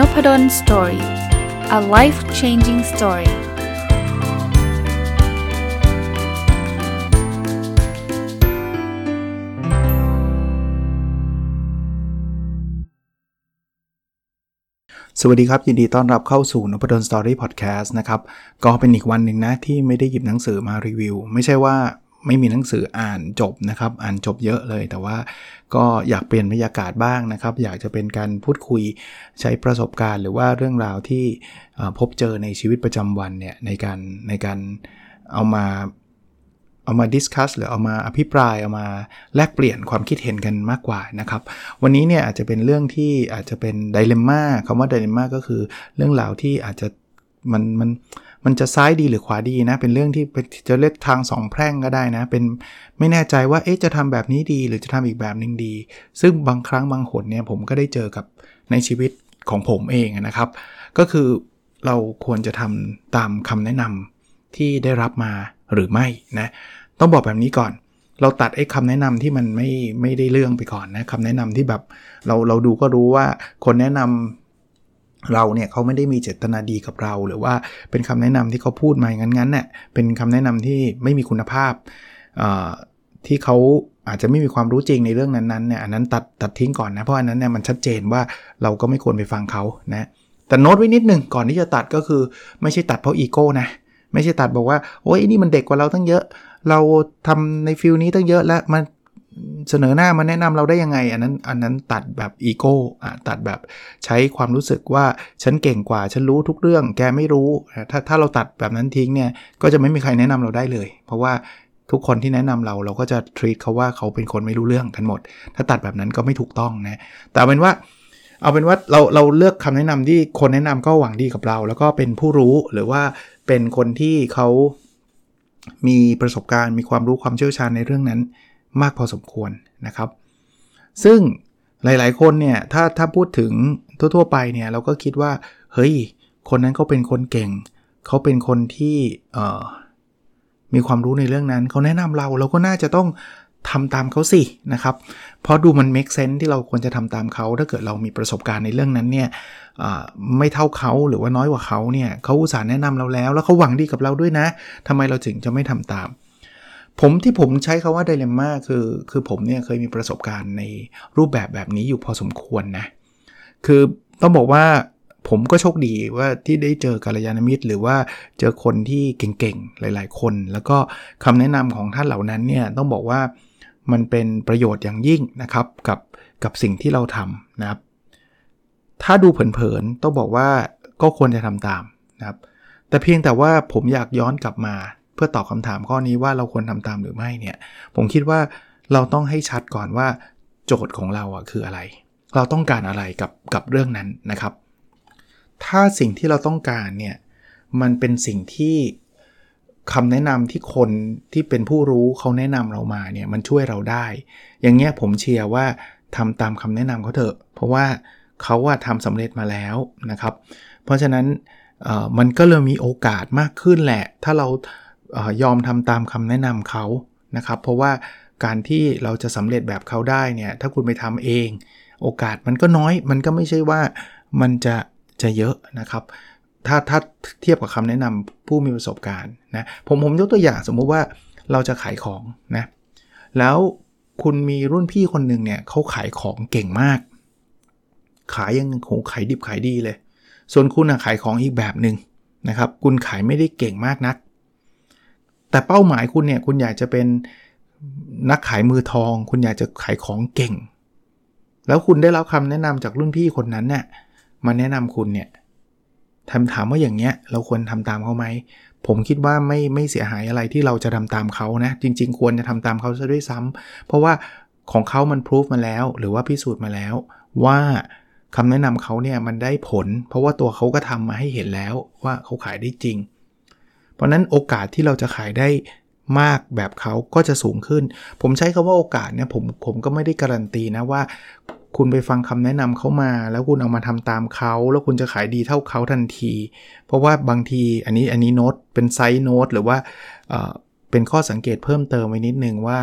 n o p ด d o สตอรี่ a life changing story สวัสดีครับ ยินดีต้อนรับเข้าสู่นพดล Story Podcast นะครับ ก็เป็นอีกวันหนึ่งนะที่ไม่ได้หยิบหนังสือมารีวิว ไม่ใช่ว่า ไม่มีหนังสืออ่านจบนะครับ อ่านจบเยอะเลย แต่ว่าก็อยากเปลี่ยนบรรยากาศบ้างนะครับ อยากจะเป็นการพูดคุยใช้ประสบการณ์ หรือว่าเรื่องราวที่พบเจอในชีวิตประจำวันเนี่ยในการในการเอามาเอามาดิสคัสหรือเอามาอภิปรายเอามาแลกเปลี่ยนความคิดเห็นกันมากกว่านะครับ วันนี้เนี่ยอาจจะเป็นเรื่องที่อาจจะเป็นไดเลม่าคำว่าไดเลม่าก็คือเรื่องราวที่อาจจะ มันมันมันจะซ้ายดีหรือขวาดีนะ เป็นเรื่องที่จะเลือกทางสองแพร่งก็ได้นะ เป็นไม่แน่ใจว่าเอ๊ะจะทำแบบนี้ดีหรือจะทำอีกแบบหนึ่งดี ซึ่งบางครั้งบางหนเนี่ยผมก็ได้เจอกับในชีวิตของผมเองนะครับ ก็คือเราควรจะทำตามคำแนะนำที่ได้รับมาหรือไม่นะ ต้องบอกแบบนี้ก่อน เราตัดไอ้คำแนะนำที่มันไม่ไม่ได้เรื่องไปก่อนนะคำแนะนำที่แบบเราเราดูก็รู้ว่าคนแนะนำ เราเนี่ยเขาไม่ได้มีเจตนาดีกับเรา หรือว่าเป็นคำแนะนำที่เขาพูดมาอย่างนั้นๆเนี่ยเป็นคำแนะนำที่ไม่มีคุณภาพที่เขาอาจจะไม่มีความรู้จริงในเรื่องนั้นๆเนี่ยอันนั้นตัดตัดทิ้งก่อนนะ เพราะอันนั้นเนี่ยมันชัดเจนว่าเราก็ไม่ควรไปฟังเขานะแต่โน้ตไว้นิดหนึ่งก่อนที่จะตัดก็คือไม่ใช่ตัดเพราะอีโก้นะไม่ใช่ตัดบอกว่าโอ้ยนี่มันเด็กกว่าเราตั้งเยอะ เราทำใน field นี้ตั้งเยอะแล้วมัน เสนอหน้ามาแนะนำเราได้ยังไง อันนั้นอันนั้นตัดแบบอีโก้ตัดแบบใช้ความรู้สึกว่าฉันเก่งกว่าฉันรู้ทุกเรื่อง แกไม่รู้ถ้าถ้าเราตัดแบบนั้นทิ้งเนี่ยก็จะไม่มีใครแนะนำเราได้เลย เพราะว่าทุกคนที่แนะนำเราเราก็จะทรีตเขาว่าเขาเป็นคนไม่รู้เรื่องกันหมด ถ้าตัดแบบนั้นก็ไม่ถูกต้องนะแต่เป็นว่าเอาเป็นว่าเราเราเลือกคำแนะนำที่คนแนะนำก็หวังดีกับเรา แล้วก็เป็นผู้รู้หรือว่าเป็นคนที่เขามีประสบการณ์มีความรู้ความเชี่ยวชาญในเรื่องนั้น มากพอสมควรนะครับ ซึ่งหลาย ๆ คนเนี่ยถ้าถ้าพูดถึงทั่ว ๆ ไปเนี่ยเราก็คิดว่าเฮ้ยคนนั้นเขาเป็นคนเก่ง เขาเป็นคนที่มีความรู้ในเรื่องนั้น เขาแนะนำเราเราก็น่าจะต้องทำตามเขาสินะครับ เพราะดูมัน make sense ที่เราควรจะทำตามเขาถ้าเกิดเรามีประสบการณ์ในเรื่องนั้นเนี่ยไม่เท่าเขาหรือว่าน้อยกว่าเขาเนี่ยเขาอุตส่าห์แนะนำเราแล้ว แล้วเขาหวังดีกับเราด้วยนะทำไมเราถึงจะไม่ทำตาม ผมที่ผมใช้คาว่าไดเลม่าคือคือผมเนี่ยเคยมีประสบการณ์ในรูปแบบแบบนี้อยู่พอสมควรนะ คือต้องบอกว่าผมก็โชคดีว่าที่ได้เจอกัลยาณมิตร หรือว่าเจอคนที่เก่งๆ หลายๆ คน แล้วก็คำแนะนำของท่านเหล่านั้นเนี่ยต้องบอกว่ามันเป็นประโยชน์อย่างยิ่งนะครับกับกับสิ่งที่เราทำนะครับ ถ้าดูเผินๆ ต้องบอกว่าก็ควรจะทำตามนะครับ แต่เพียงแต่ว่าผมอยากย้อนกลับมา พื่อตอบคาถามข้อนี้ว่าเราควรทำตามหรือไม่เนี่ย ผมคิดว่าเราต้องให้ชัดก่อนว่าโจทย์ของเราอะคืออะไร เราต้องการอะไรกับกับเรื่องนั้นนะครับ ถ้าสิ่งที่เราต้องการเนี่ยมันเป็นสิ่งที่คำแนะนำที่คนที่เป็นผู้รู้เขาแนะนำเรามาเนี่ยมันช่วยเราได้ อย่างเงี้ยผมเชียร์ว่าทำตามคำแนะนำเขาเถอะ เพราะว่าเขาว่าทำสำเร็จมาแล้วนะครับ เพราะฉะนั้นมันก็เลยมีโอกาสมากขึ้นแหละ ถ้าเรา ยอมทำตามคำแนะนำเขานะครับ เพราะว่าการที่เราจะสำเร็จแบบเขาได้เนี่ยถ้าคุณไปทำเอง โอกาสมันก็น้อย มันก็ไม่ใช่ว่ามันจะจะเยอะนะครับ ถ้าถ้าเทียบกับคำแนะนำผู้มีประสบการณ์นะผมผมยกตัวอย่างสมมุติว่าเราจะขายของนะแล้วคุณมีรุ่นพี่คนหนึ่งเนี่ยเขาขายของเก่งมาก ขายยังโหขายดิบขายดีเลย ส่วนคุณขายของอีกแบบหนึ่งนะครับ คุณขายไม่ได้เก่งมากนัก แต่เป้าหมายคุณเนี่ยคุณอยากจะเป็นนักขายมือทอง คุณอยากจะขายของเก่ง แล้วคุณได้รับคำแนะนำจากรุ่นพี่คนนั้นเนี่ยมาแนะนำคุณเนี่ยทำถามว่าอย่างเงี้ยเราควรทำตามเขาไหมผมคิดว่าไม่ไม่เสียหายอะไรที่เราจะทำตามเขานะ จริง ๆ ควรจะทำตามเขาซะด้วยซ้ำเพราะว่าของเขามันพิสูจมาแล้ว หรือว่าพิสูจน์มาแล้ว ว่าคำแนะนำเขาเนี่ยมันได้ผล เพราะว่าตัวเขาก็ทำมาให้เห็นแล้วว่าเขาขายได้จริง เพราะนั้นโอกาสที่เราจะขายได้มากแบบเขาก็จะสูงขึ้น ผมใช้คาว่าโอกาสเนี่ยผมผมก็ไม่ได้การันตีนะว่า คุณไปฟังคำแนะนำเขามา แล้วคุณเอามาทำตามเขา แล้วคุณจะขายดีเท่าเขาทันที เพราะว่าบางทีอันนี้อันนี้โน้ตเป็นไซส์โน้ตหรือว่าเป็นข้อสังเกตเพิ่มเติมไว้นิดนึงว่า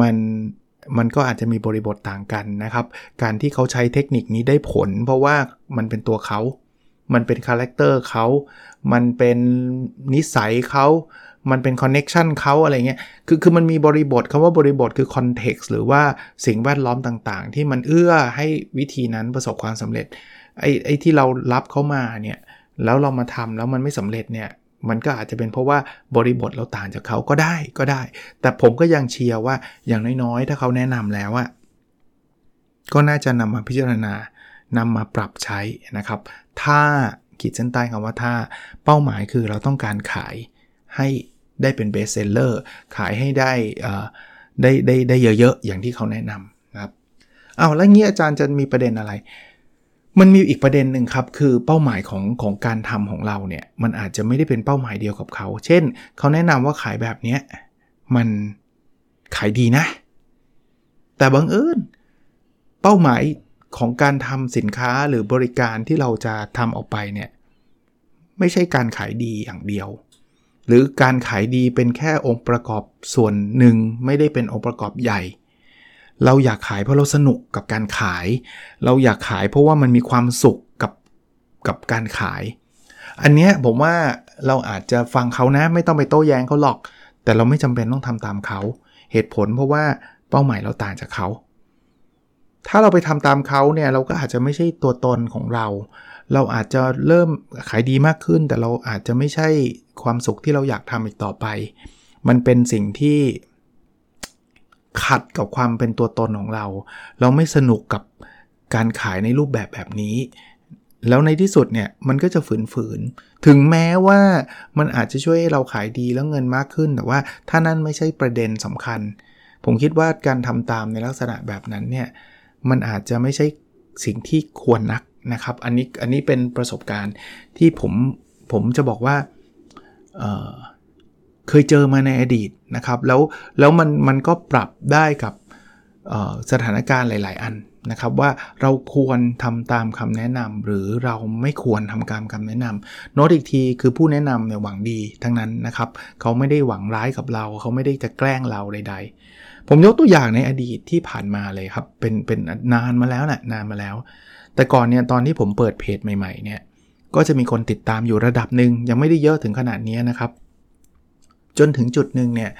มันมันก็อาจจะมีบริบทต่างกันนะครับ การที่เขาใช้เทคนิคนี้ได้ผล เพราะว่ามันเป็นตัวเขา มันเป็น character เขา มันเป็นนิสัยเขา มันเป็น connection เขาอะไรเงี้ย คือคือมันมีบริบทคำว่าบริบทคือ context หรือว่าสิ่งแวดล้อมต่างๆ ที่มันเอื้อให้วิธีนั้นประสบความสำเร็จ ไอ้ไอ้ที่เรารับเขามาเนี่ย แล้วเรามาทำแล้วมันไม่สำเร็จเนี่ย มันก็อาจจะเป็นเพราะว่าบริบทเราต่างจากเขาก็ได้ก็ได้ แต่ผมก็ยังเชียร์ว่าอย่างน้อยๆ ถ้าเขาแนะนำแล้วอะก็น่าจะนำมาพิจารณานำมาปรับใช้นะครับ ถ้าขีดเส้นใต้คำว่าถ้าเป้าหมายคือเราต้องการขายให้ได้เป็น bestseller ขายให้ได้ได้ได้ได้เยอะๆ อย่างที่เขาแนะนำนะครับเอาแล้วงี้อาจารย์จะมีประเด็นอะไร มันมีอีกประเด็นหนึ่งครับ คือเป้าหมายของของการทำของเราเนี่ย มันอาจจะไม่ได้เป็นเป้าหมายเดียวกับเขา เช่น เขาแนะนำว่าขายแบบนี้มันขายดีนะ แต่บังเอิญเป้าหมาย ของการทำสินค้าหรือบริการที่เราจะทำออกไปเนี่ยไม่ใช่การขายดีอย่างเดียว หรือการขายดีเป็นแค่องค์ประกอบส่วนหนึ่งไม่ได้เป็นองค์ประกอบใหญ่ เราอยากขายเพราะเราสนุกกับการขาย เราอยากขายเพราะว่ามันมีความสุขกับกับการขาย อันเนี้ยผมว่าเราอาจจะฟังเขานะไม่ต้องไปโต้แย้งเขาหรอก แต่เราไม่จำเป็นต้องทำตามเขา เหตุผลเพราะว่าเป้าหมายเราต่างจากเขา ถ้าเราไปทำตามเขาเนี่ยเราก็อาจจะไม่ใช่ตัวตนของเรา เราอาจจะเริ่มขายดีมากขึ้น แต่เราอาจจะไม่ใช่ความสุขที่เราอยากทำอีกต่อไป มันเป็นสิ่งที่ขัดกับความเป็นตัวตนของเรา เราไม่สนุกกับการขายในรูปแบบแบบนี้ แล้วในที่สุดเนี่ยมันก็จะฝืนๆถึงแม้ว่ามันอาจจะช่วยให้เราขายดีแล้วเงินมากขึ้น แต่ว่าถ้านั่นไม่ใช่ประเด็นสำคัญ ผมคิดว่าการทำตามในลักษณะแบบนั้นเนี่ย มันอาจจะไม่ใช่สิ่งที่ควรนักนะครับ อันนี้อันนี้เป็นประสบการณ์ที่ผมผมจะบอกว่าเเคยเจอมาในอดีตนะครับ แล้วแล้วมันมันก็ปรับได้กับสถานการณ์หลาย ๆ อันนะครับว่าเราควรทำตามคำแนะนำหรือเราไม่ควรทำตามคำแนะนำโน้ตอีกทีคือผู้แนะนำเนี่ยหวังดีทั้งนั้นนะครับ เขาไม่ได้หวังร้ายกับเรา เขาไม่ได้จะแกล้งเราใด ๆ ผมยกตัวอย่างในอดีตที่ผ่านมาเลยครับ เป็นเป็นนานมาแล้วนะ่ะนานมาแล้ว แต่ก่อนเนี่ยตอนที่ผมเปิดเพจใหม่ ๆ เนี่ย ก็จะมีคนติดตามอยู่ระดับหนึ่งยังไม่ได้เยอะถึงขนาดนี้นะครับ จนถึงจุดหนึ่งเนี่ย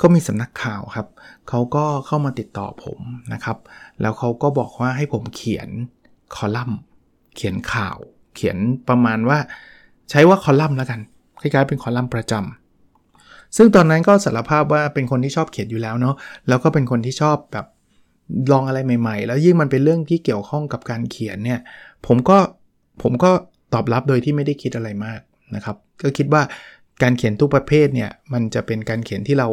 ก็มีสำนักข่าวครับเขาก็เข้ามาติดต่อผมนะครับ แล้วเขาก็บอกว่าให้ผมเขียนคอลัมน์ เขียนข่าว เขียนประมาณว่า ใช้ว่าคอลัมน์แล้วกันคล้ายๆเป็นคอลัมน์ประจำ ซึ่งตอนนั้นก็สารภาพว่าเป็นคนที่ชอบเขียนอยู่แล้วเนาะแล้วก็เป็นคนที่ชอบแบบลองอะไรใหม่ๆ แล้วยิ่งมันเป็นเรื่องที่เกี่ยวข้องกับการเขียนเนี่ยผมก็ผมก็ตอบรับโดยที่ไม่ได้คิดอะไรมากนะครับก็คิดว่าการเขียนทุกประเภทเนี่ยมันจะเป็นการเขียนที่เรา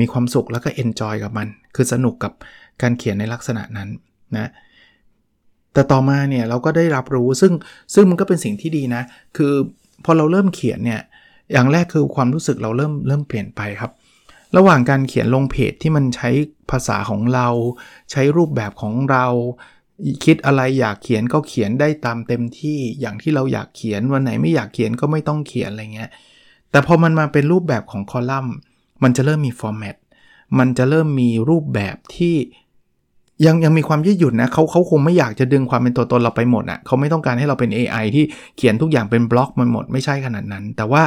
มีความสุขแล้วก็ enjoy กับมัน คือสนุกกับการเขียนในลักษณะนั้นนะแต่ต่อมาเนี่ยเราก็ได้รับรู้ซึ่งซึ่งมันก็เป็นสิ่งที่ดีนะ คือพอเราเริ่มเขียนเนี่ย อย่างแรกคือความรู้สึกเราเริ่มเริ่มเปลี่ยนไปครับ ระหว่างการเขียนลงเพจที่มันใช้ภาษาของเรา ใช้รูปแบบของเรา คิดอะไรอยากเขียนก็เขียนได้ตามเต็มที่อย่างที่เราอยากเขียนวันไหนไม่อยากเขียนก็ไม่ต้องเขียนอะไรเงี้ยแต่พอมันมาเป็นรูปแบบของคอลัมน์ มันจะเริ่มมีฟอร์แมตมันจะเริ่มมีรูปแบบที่ยังยังมีความยืดหยุ่นนะเขาเขาคงไม่อยากจะดึงความเป็นตัวตนเราไปหมดอะ่ะเขาไม่ต้องการให้เราเป็น AI ที่เขียนทุกอย่างเป็นบล็อกมันหมดไม่ใช่ขนาดนั้น แต่ว่า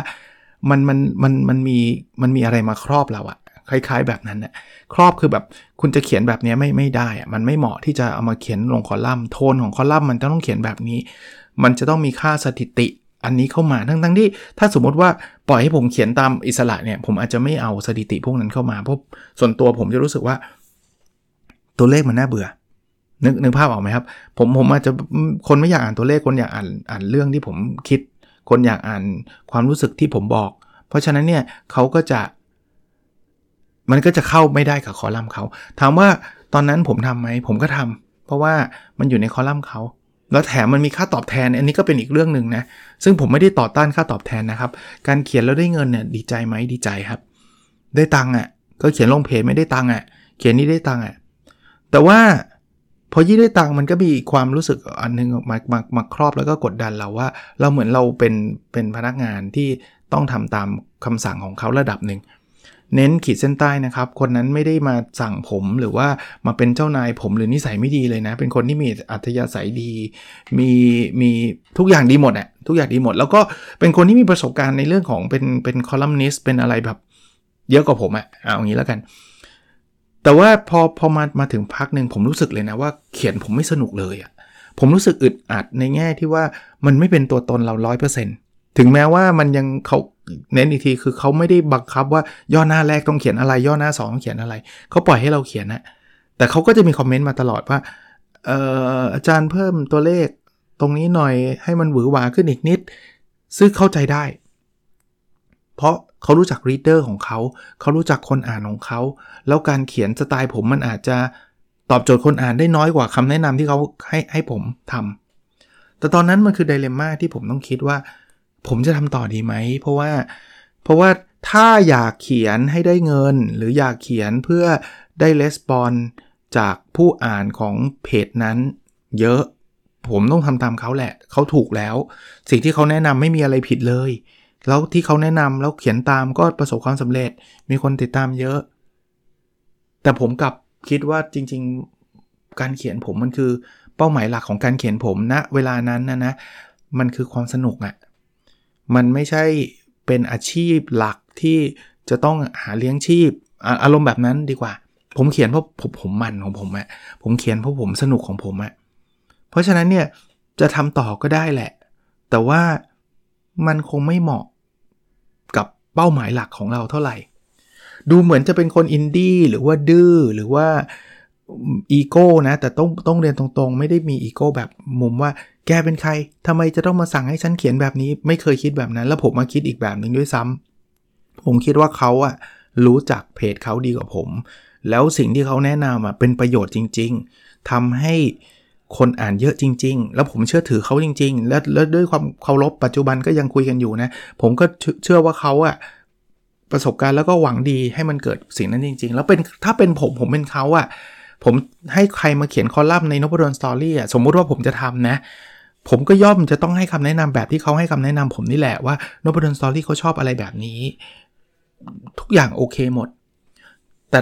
มันมันมันมันมีมันมีอะไรมาครอบเราอะคล้ายๆแบบนั้นอะครอบคือแบบคุณจะเขียนแบบนี้ไม่ไม่ได้อะมันไม่เหมาะที่จะเอามาเขียนลงคอลัมน์โทนของคอลัมน์มันต้องเขียนแบบนี้ มันจะต้องมีค่าสถิติอันนี้เข้ามาทั้งทั้งที่ ถ้าสมมติว่าปล่อยให้ผมเขียนตามอิสระเนี่ย ผมอาจจะไม่เอาสถิติพวกนั้นเข้ามาเพราะส่วนตัวผมจะรู้สึกว่า ตัวเลขมันน่าเบื่อ นึกนึกภาพออกไหมครับ ผมผมอาจจะคนไม่อยากอ่านตัวเลขคนอยากอ่านอ่านเรื่องที่ผมคิด คนอยากอ่านความรู้สึกที่ผมบอก เพราะฉะนั้นเนี่ยเขาก็จะ มันก็จะเข้าไม่ได้กับคอลัมน์เขา ถามว่าตอนนั้นผมทำไหมผมก็ทำเพราะว่ามันอยู่ในคอลัมน์เขาแล้วแถมมันมีค่าตอบแทน อันนี้ก็เป็นอีกเรื่องหนึ่งนะ ซึ่งผมไม่ได้ต่อต้านค่าตอบแทนนะครับ การเขียนแล้วได้เงินเนี่ยดีใจไหมดีใจครับ ได้ตังค์อะ ก็เขียนลงเพจไม่ได้ตังค์อะ เขียนนี่ได้ตังค์อะ แต่ว่า พอยิ่งได้ตังค์มันก็มีความรู้สึกอันนึงมามามาครอบแล้วก็กดดันเราว่า เราเหมือนเราเป็นเป็นพนักงานที่ต้องทำตามคำสั่งของเขาระดับหนึ่งเน้นขีดเส้นใต้นะครับ คนนั้นไม่ได้มาสั่งผมหรือว่ามาเป็นเจ้านายผมหรือนิสัยไม่ดีเลยนะ เป็นคนที่มีอัธยาศัยดี มีมีทุกอย่างดีหมดอะทุกอย่างดีหมด แล้วก็เป็นคนที่มีประสบการณ์ในเรื่องของเป็นเป็นคอลัมนิสต์เป็นอะไรแบบเยอะกว่าผมอะเอาอย่างนี้แล้วกัน แต่ว่าพอพอมามาถึงพักหนึ่งผมรู้สึกเลยนะว่าเขียนผมไม่สนุกเลยอะผมรู้สึกอึดอัดในแง่ที่ว่ามันไม่เป็นตัวตนเราร้อยเปอร์เซ็นต์ถึงแม้ว่ามันยังเขาเน้นอีกทีคือเขาไม่ได้บังคับว่าย่อหน้าแรกต้องเขียนอะไร ย่อหน้า 2 ต้องเขียนอะไร เขาปล่อยให้เราเขียนนะแต่เขาก็จะมีคอมเมนต์มาตลอดว่าเอ่ออาจารย์เพิ่มตัวเลขตรงนี้หน่อยให้มันหวือหวาขึ้นอีกนิดซึ่งเข้าใจได้ เพราะเขารู้จักรีดเดอร์ของเขา เขารู้จักคนอ่านของเขา แล้วการเขียนสไตล์ผมมันอาจจะตอบโจทย์คนอ่านได้น้อยกว่าคำแนะนำที่เขาให้ให้ผมทำแต่ตอนนั้นมันคือไดเลม่าที่ผมต้องคิดว่า ผมจะทำต่อดีไหม เพราะว่า เพราะว่าถ้าอยากเขียนให้ได้เงิน หรืออยากเขียนเพื่อได้レスปอนจากผู้อ่านของเพจนั้น เยอะ ผมต้องทำตามเขาแหละ เขาถูกแล้ว สิ่งที่เขาแนะนำไม่มีอะไรผิดเลย แล้วที่เขาแนะนำแล้วเขียนตามก็ประสบความสำเร็จ มีคนติดตามเยอะ แต่ผมกลับคิดว่าจริง ๆ การเขียนผมมันคือเป้าหมายหลักของการเขียนผมณนะเวลานั้นนะนะ มันคือความสนุกอะมันไม่ใช่เป็นอาชีพหลักที่จะต้องหาเลี้ยงชีพ อารมณ์แบบนั้นดีกว่า ผมเขียนเพราะผมผมมันของผมอะผมเขียนเพราะผมสนุกของผมอะเพราะฉะนั้นเนี่ยจะทำต่อก็ได้แหละ แต่ว่ามันคงไม่เหมาะ เป้าหมายหลักของเราเท่าไหร่ ดูเหมือนจะเป็นคนอินดี้หรือว่าดื้อหรือว่าอีโก้นะ แต่ต้องต้องเรียนตรงๆ ไม่ได้มีอีโก้แบบมุมว่าแกเป็นใครทำไมจะต้องมาสั่งให้ฉันเขียนแบบนี้ ไม่เคยคิดแบบนั้น แล้วผมมาคิดอีกแบบหนึ่งด้วยซ้ำผมคิดว่าเขาอะรู้จักเพจเขาดีกว่าผม แล้วสิ่งที่เขาแนะนำอะเป็นประโยชน์จริง ๆทำให้ คนอ่านเยอะจริง ๆ แล้วผมเชื่อถือเขาจริง ๆ และและด้วยความเคารพปัจจุบันก็ยังคุยกันอยู่นะ ผมก็เชื่อว่าเขาอะประสบการณ์แล้วก็หวังดีให้มันเกิดสิ่งนั้นจริง ๆ แล้วเป็นถ้าเป็นผมผมเป็นเขาอะผมให้ใครมาเขียนคอลัมน์ในนพดลสตอรี่อะสมมุติว่าผมจะทำนะ ผมก็ย่อมจะต้องให้คำแนะนำแบบที่เขาให้คำแนะนำผมนี่แหละว่านบดนสตอรี่เขาชอบอะไรแบบนี้ ทุกอย่างโอเคหมด แต่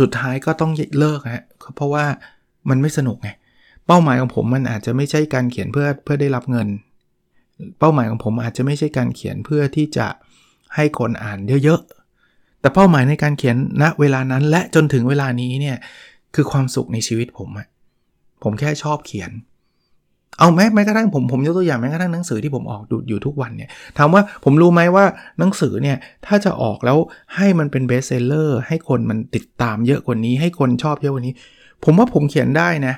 สุดท้ายก็ต้องเลิกฮะเพราะว่ามันไม่สนุกไง เป้าหมายของผมมันอาจจะไม่ใช่การเขียนเพื่อเพื่อได้รับเงิน เป้าหมายของผมอาจจะไม่ใช่การเขียนเพื่อที่จะให้คนอ่านเยอะๆ แต่เป้าหมายในการเขียนณเวลานั้นและจนถึงเวลานี้เนี่ยคือความสุขในชีวิตผมอะผมแค่ชอบเขียน เอาแม้แม้กระทั่งผมผมยกตัวอย่างแม้กระทั่งหนังสือที่ผมออกดูอยู่ทุกวันเนี่ยถามว่าผมรู้ไหมว่าหนังสือเนี่ยถ้าจะออกแล้วให้มันเป็น bestseller ให้คนมันติดตามเยอะกว่านี้ ให้คนชอบเยอะกว่านี้ ผมว่าผมเขียนได้นะ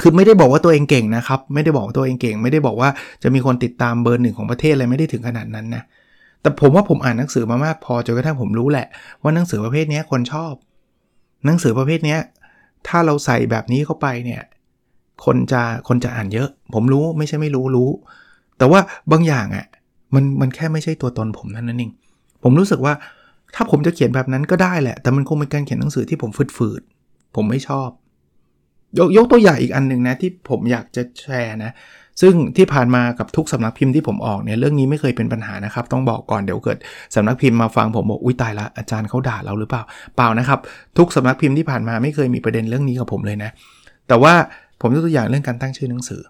คือไม่ได้บอกว่าตัวเองเก่งนะครับ ไม่ได้บอกว่าตัวเองเก่ง ไม่ได้บอกว่าจะมีคนติดตามเบอร์หนึ่งของประเทศอะไรไม่ได้ถึงขนาดนั้นนะ แต่ผมว่าผมอ่านหนังสือมามากพอจนกระทั่งผมรู้แหละ ว่าหนังสือประเภทนี้คนชอบ หนังสือประเภทนี้ถ้าเราใส่แบบนี้เข้าไปเนี่ยคนจะคนจะอ่านเยอะ ผมรู้ไม่ใช่ไม่รู้รู้ แต่ว่าบางอย่างอะ่ะมันมันแค่ไม่ใช่ตัวตนผมนั่นนั่นเองผมรู้สึกว่าถ้าผมจะเขียนแบบนั้นก็ได้แหละ แต่มันคงเป็นการเขียนหนังสือที่ผมฝืดๆผมไม่ชอบ ยกยกตัวอย่างอีกอันหนึ่งนะที่ผมอยากจะแชร์นะ ซึ่งที่ผ่านมากับทุกสำนักพิมพ์ที่ผมออกเนี่ยเรื่องนี้ไม่เคยเป็นปัญหานะครับ ต้องบอกก่อนเดี๋ยวเกิดสำนักพิมพ์มาฟังผมบอกอุ้ยตายละอาจารย์เขาด่าเราหรือเปล่าเปล่านะครับ ทุกสำนักพิมพ์ที่ผ่านมาไม่เคยมีประเด็นเรื่องนี้กับผมเลยนะ แต่ว่าผมยกตัวอย่างเรื่องการตั้งชื่อหนังสือ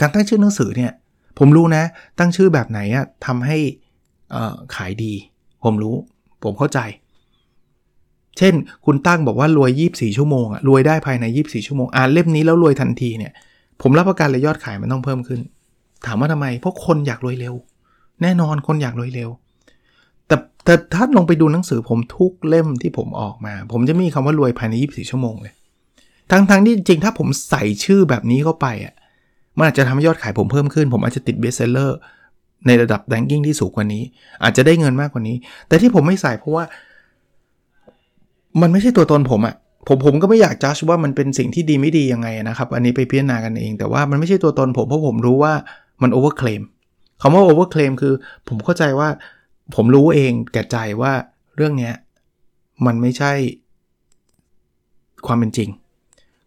การตั้งชื่อหนังสือเนี่ยผมรู้นะ ตั้งชื่อแบบไหนอะทำให้ขายดี ผมรู้ ผมเข้าใจ เช่น คุณตั้งบอกว่ารวย 24 ชั่วโมงอะรวยได้ภายใน 24 ชั่วโมง อ่านเล่มนี้แล้วรวยทันทีเนี่ย ผมรับประกันเลยยอดขายมันต้องเพิ่มขึ้น ถามว่าทำไม เพราะคนอยากรวยเร็ว แน่นอนคนอยากรวยเร็ว แต่แต่ถ้าลงไปดูหนังสือผมทุกเล่มที่ผมออกมา ผมจะมีคำว่ารวยภายใน 24 ชั่วโมงเลย ทั้งๆทที่จริงถ้าผมใส่ชื่อแบบนี้เข้าไปอะมันอาจจะทำให้ยอดขายผมเพิ่มขึ้น ผมอาจจะติดเบสเซลเลอร์ในระดับแรงกิ้งที่สูงกว่านี้ อาจจะได้เงินมากกว่านี้ แต่ที่ผมไม่ใส่เพราะว่า มันไม่ใช่ตัวตนผมอะผมผมก็ไม่อยากจัดว่ามันเป็นสิ่งที่ดีไม่ดียังไงนะครับ อันนี้ไปพิจารณากันเอง แต่ว่ามันไม่ใช่ตัวตนผมเพราะผมรู้ว่ามัน overclaim คำว่า overclaim คือ ผมเข้าใจว่า ผมรู้เองแก่ใจว่าเรื่องเนี้ยมันไม่ใช่ความเป็นจริง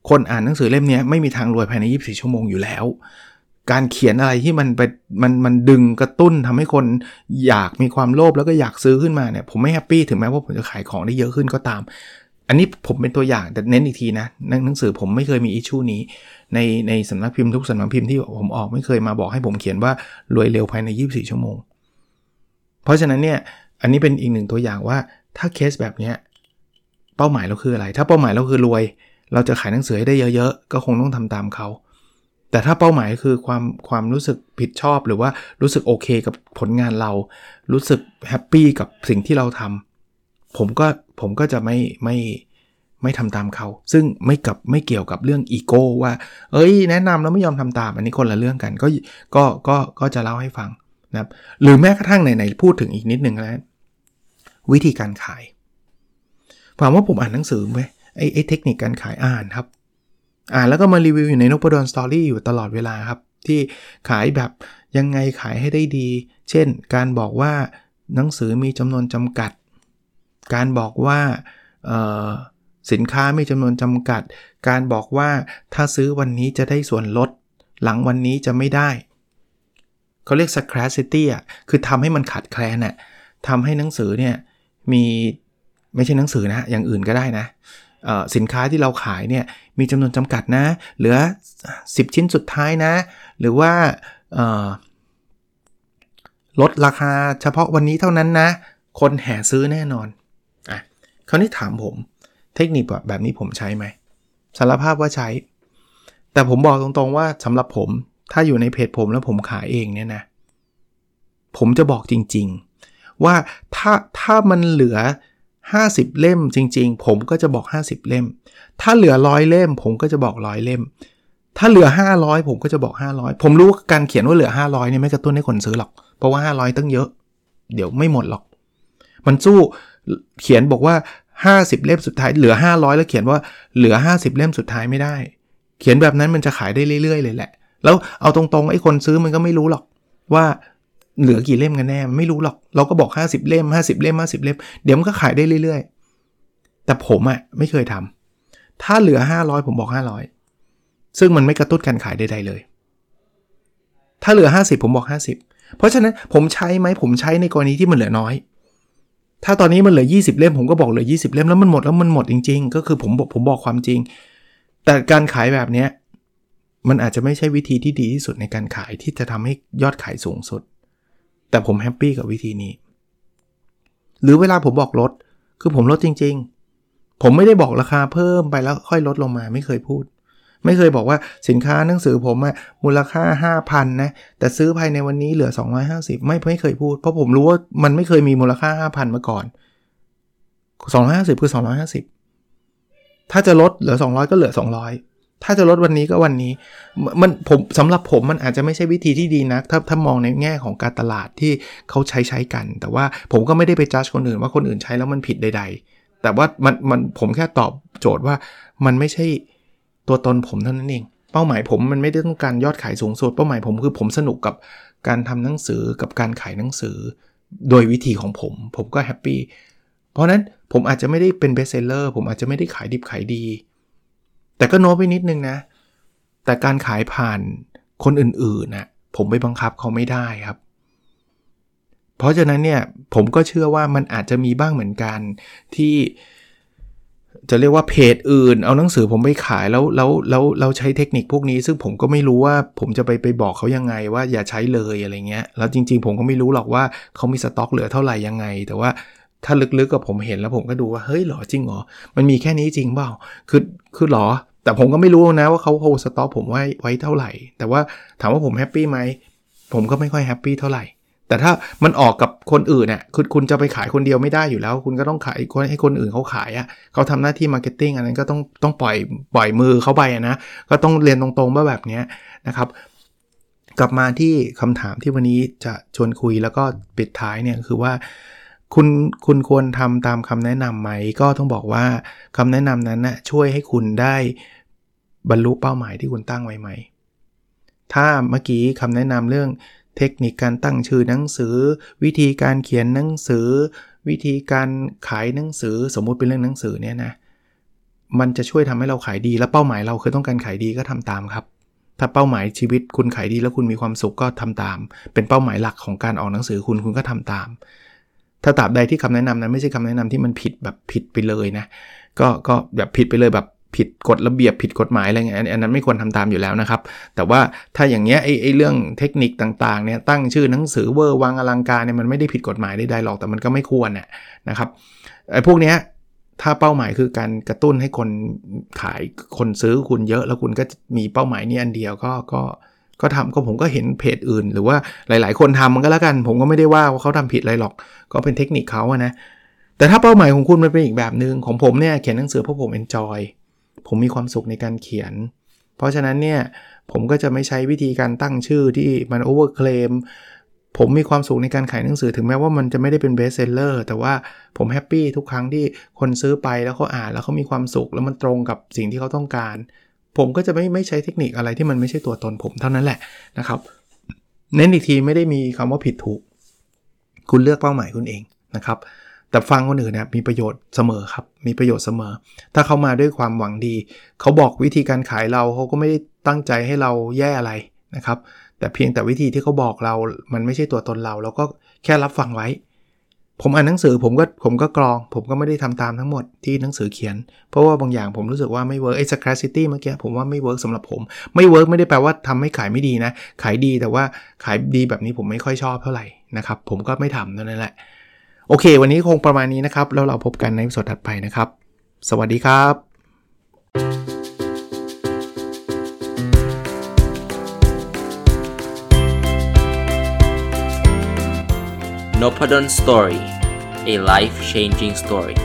คนอ่านหนังสือเล่มนี้ไม่มีทางรวยภายใน 24 ชั่วโมงอยู่แล้ว การเขียนอะไรที่มันไปมันมันดึงกระตุ้นทำให้คนอยากมีความโลภแล้วก็อยากซื้อขึ้นมาเนี่ยผมไม่ happy ถึงแม้ว่าผมจะขายของได้เยอะขึ้นก็ตาม อันนี้ผมเป็นตัวอย่างแต่เน้นอีกทีนะหนังสือผมไม่เคยมีอิชชูนี้ ในในสำนักพิมพ์ทุกสำนักพิมพ์ที่ผมออกไม่เคยมาบอกให้ผมเขียนว่ารวยเร็วภายใน 24 ชั่วโมง เพราะฉะนั้นเนี่ยอันนี้เป็นอีกหนึ่งตัวอย่างว่าถ้าเคสแบบนี้เป้าหมายเราคืออะไร ถ้าเป้าหมายเราคือรวย เราจะขายหนังสือให้ได้เยอะๆ ก็คงต้องทำตามเขา แต่ถ้าเป้าหมายคือความความรู้สึกผิดชอบหรือว่ารู้สึกโอเคกับผลงานเรา รู้สึกแฮปปี้กับสิ่งที่เราทำผมก็ผมก็จะไม่ไม่ไม่ทำตามเขา ซึ่งไม่กับไม่เกี่ยวกับเรื่องอีโก้ว่า เอ้ย แนะนำแล้วไม่ยอมทำตาม อันนี้คนละเรื่องกัน ก็ก็ก็ก็จะเล่าให้ฟังนะครับ หรือแม้กระทั่งไหนๆพูดถึงอีกนิดนึงแล้ว วิธีการขายถามว่าผมอ่านหนังสือไหมไอ้ไอ้เทคนิคการขายอ่านครับ อ่าแล้วก็มารีวิวอยู่ในนพดลสตอรี่อยู่ตลอดเวลาครับ ที่ขายแบบยังไงขายให้ได้ดี เช่น การบอกว่าหนังสือมีจำนวนจำกัด การบอกว่าสินค้ามีจำนวนจำกัด การบอกว่าถ้าซื้อวันนี้จะได้ส่วนลด หลังวันนี้จะไม่ได้เขาเรียก scarcity อะคือทำให้มันขาดแคลนอะทำให้หนังสือเนี่ยมีไม่ใช่หนังสือนะ อย่างอื่นก็ได้นะ สินค้าที่เราขายเนี่ยมีจำนวนจำกัดนะ เหลือ 10 ชิ้นสุดท้ายนะ หรือว่าลดราคาเฉพาะวันนี้เท่านั้นนะ คนแห่ซื้อแน่นอนอะคราวนี้ถามผมเทคนิคแบบนี้ผมใช้ไหมสารภาพว่าใช้ แต่ผมบอกตรงๆว่าสำหรับผมถ้าอยู่ในเพจผมแล้วผมขายเองเนี่ยนะผมจะบอกจริง ๆ ว่าถ้าถ้ามันเหลือ 50 เล่มจริง ๆ ผมก็จะบอก 50 เล่ม ถ้าเหลือร้อยเล่ม ผมก็จะบอกร้อยเล่ม ถ้าเหลือ 500 ผมก็จะบอก 500 ผมรู้การเขียนว่าเหลือ 500เนี่ยไม่กระตุ้นให้คนซื้อหรอก เพราะว่า 500ตั้งเยอะ เดี๋ยวไม่หมดหรอก มันสู้เขียนบอกว่า 50 เล่มสุดท้ายเหลือ 500 แล้วเขียนว่าเหลือ 50 เล่มสุดท้ายไม่ได้ เขียนแบบนั้นมันจะขายได้เรื่อยๆ เลยแหละ แล้วเอาตรงๆไอ้คนซื้อมันก็ไม่รู้หรอกว่า เหลือกี่เล่มกันแน่ไม่รู้หรอก เราก็บอก 50 เล่ม 50 เล่ม 50 เล่ม เดี๋ยวมันก็ขายได้เรื่อย ๆ แต่ผมอะไม่เคยทำถ้าเหลือ 500 ผมบอก 500 ซึ่งมันไม่กระตุ้นการขายใดๆเลย ถ้าเหลือ 50 ผมบอก 50 เพราะฉะนั้นผมใช้ไหมผมใช้ในกรณีที่มันเหลือน้อย ถ้าตอนนี้มันเหลือ 20 เล่ม ผมก็บอกเหลือ 20 เล่มแล้วมันหมดแล้วมันหมดจริง ๆ ก็คือผมบอกผมบอกความจริง แต่การขายแบบนี้มันอาจจะไม่ใช่วิธีที่ดีที่สุดในการขายที่จะทำให้ยอดขายสูงสุด แต่ผมแฮปปี้กับวิธีนี้ หรือเวลาผมบอกลด คือผมลดจริง ๆ ผมไม่ได้บอกราคาเพิ่มไปแล้วค่อยลดลงมาไม่เคยพูด ไม่เคยบอกว่าสินค้าหนังสือผมอะมูลค่า 5,000 นะ แต่ซื้อภายในวันนี้เหลือ 250 ไม่ไม่เคยพูด เพราะผมรู้ว่ามันไม่เคยมีมูลค่า 5,000 มาก่อน 250 คือ 250 ถ้าจะลดเหลือ 200 ก็เหลือ 200 ถ้าจะลดวันนี้ก็วันนี้ มันผมสำหรับผมมันอาจจะไม่ใช่วิธีที่ดีนะถ้าถ้ามองในแง่ของการตลาดที่เขาใช้ใช้กัน แต่ว่าผมก็ไม่ได้ไปจ้าคนอื่นว่าคนอื่นใช้แล้วมันผิดใด ๆ แต่ว่ามันมันผมแค่ตอบโจทย์ว่ามันไม่ใช่ตัวตนผมเท่านั้นเอง เป้าหมายผมมันไม่ได้ต้องการยอดขายสูงสุดเป้าหมายผมคือผมสนุกกับการทำหนังสือกับการขายหนังสือ โดยวิธีของผม ผมก็ happy เพราะนั้นผมอาจจะไม่ได้เป็น bestseller ผมอาจจะไม่ได้ขายดิบขายดี แต่ก็โน้ไปนิดนึงนะ แต่การขายผ่านคนอื่นๆนะผมไปบังคับเขาไม่ได้ครับ เพราะฉะนั้นเนี่ยผมก็เชื่อว่ามันอาจจะมีบ้างเหมือนกันที่จะเรียกว่าเพจอื่น เอาหนังสือผมไปขายแล้วแล้วแล้วเราใช้เทคนิคพวกนี้ ซึ่งผมก็ไม่รู้ว่าผมจะไปไปบอกเขายังไงว่าอย่าใช้เลยอะไรเงี้ยแล้วจริง ๆ ผมก็ไม่รู้หรอกว่าเขามีสต็อกเหลือเท่าไหร่ยังไง แต่ว่าถ้าลึกๆกับผมเห็นแล้วผมก็ดูว่าเฮ้ยหรอจริงหรอมันมีแค่นี้จริงเปล่าคือคือหรอ แต่ผมก็ไม่รู้นะว่าเขา hold stock ผมไว้ไว้เท่าไหร่ แต่ว่าถามว่าผม happy ไหม ผมก็ไม่ค่อย happy เท่าไหร่ แต่ถ้ามันออกกับคนอื่นเนี่ยคือคุณจะไปขายคนเดียวไม่ได้อยู่แล้ว คุณก็ต้องขายให้คนอื่นเขาขายอะ่ะเขาทำหน้าที่ marketing อันนั้นก็ต้องต้องปล่อยปล่อยมือเขาไปนะ ก็ต้องเรียนตรงๆว่าแบบนี้นะครับ กลับมาที่คำถามที่วันนี้จะชวนคุยแล้วก็ปิดท้ายเนี่ยคือว่าคุณคุณควรทำตามคำแนะนำไหมก็ต้องบอกว่าคำแนะนำนั้นนะ่ะช่วยให้คุณได้ บรรลุเป้าหมายที่คุณตั้งไว้ไหม ถ้าเมื่อกี้คำแนะนำเรื่องเทคนิคการตั้งชื่อหนังสือ วิธีการเขียนหนังสือ วิธีการขายหนังสือสมมุติเป็นเรื่องหนังสือเนี่ยนะมันจะช่วยทำให้เราขายดีและเป้าหมายเราคือต้องการขายดีก็ทำตามครับ ถ้าเป้าหมายชีวิตคุณขายดีแล้วคุณมีความสุขก็ทำตาม เป็นเป้าหมายหลักของการออกหนังสือคุณคุณก็ทำตาม ถ้าตราบใดที่คำแนะนำนั้นไม่ใช่คำแนะนำที่มันผิดแบบผิดไปเลยนะก็ก็แบบผิดไปเลยแบบ ผิดกฎระเบียบผิดกฎหมายอะไรเงี้ยอันนั้นไม่ควรทำตามอยู่แล้วนะครับ แต่ว่าถ้าอย่างเงี้ยไอ้ไอ้เรื่องเทคนิคต่างๆเนี่ยตั้งชื่อหนังสือเวอร์วังอลังการเนี่ยมันไม่ได้ผิดกฎหมายใดๆหรอกแต่มันก็ไม่ควรน่ยนะครับไอ้พวกเนี้ยถ้าเป้าหมายคือการกระตุ้นให้คนขายคนซื้อคุณเยอะ แล้วคุณก็มีเป้าหมายนี้อันเดียวก็ก็ก็ทำก็ผมก็เห็นเพจอื่น หรือว่าหลาย ๆ คนทำมันก็แล้วกัน ผมก็ไม่ได้ว่าว่าเขาทำผิดอะไรหรอก ก็เป็นเทคนิคเขาอะนะแต่ถ้าเป้าหมายของคุณมันเป็นอีกแบบหนึ่งของผมเนี่ยเขียนหนังสือเพราะผม enjoy ผมมีความสุขในการเขียน เพราะฉะนั้นเนี่ยผมก็จะไม่ใช้วิธีการตั้งชื่อที่มัน overclaim ผมมีความสุขในการขายหนังสือถึงแม้ว่ามันจะไม่ได้เป็น bestseller แต่ว่าผม happy ทุกครั้งที่คนซื้อไปแล้วเขาอ่านแล้วเขามีความสุข แล้วมันตรงกับสิ่งที่เขาต้องการ ผมก็จะไม่ไม่ใช้เทคนิคอะไรที่มันไม่ใช่ตัวตนผมเท่านั้นแหละนะครับ เน้นอีกทีไม่ได้มีคำว่าผิดถูก คุณเลือกเป้าหมายคุณเองนะครับ แต่ฟังคนอื่นเนี่ยมีประโยชน์เสมอครับ มีประโยชน์เสมอ ถ้าเขามาด้วยความหวังดี เขาบอกวิธีการขายเราเขาก็ไม่ได้ตั้งใจให้เราแย่อะไรนะครับ แต่เพียงแต่วิธีที่เขาบอกเรา มันไม่ใช่ตัวตนเรา เราก็แค่รับฟังไว้ ผมอ่านหนังสือผมก็ผมก็กรอง ผมก็ไม่ได้ทำตามทั้งหมดที่หนังสือเขียน เพราะว่าบางอย่างผมรู้สึกว่าไม่ work ไอ้ scarcity เมื่อกี้ผมว่าไม่ work สำหรับผม ไม่ work ไม่ได้แปลว่าทำให้ขายไม่ดีนะ ขายดีแต่ว่าขายดีแบบนี้ผมไม่ค่อยชอบเท่าไหร่นะครับ ผมก็ไม่ทำนั่นแหละ โอเค วันนี้คงประมาณนี้นะครับ แล้วเราพบกันในสดถัดไปนะครับ สวัสดีครับ n o p a d o n Story a life changing story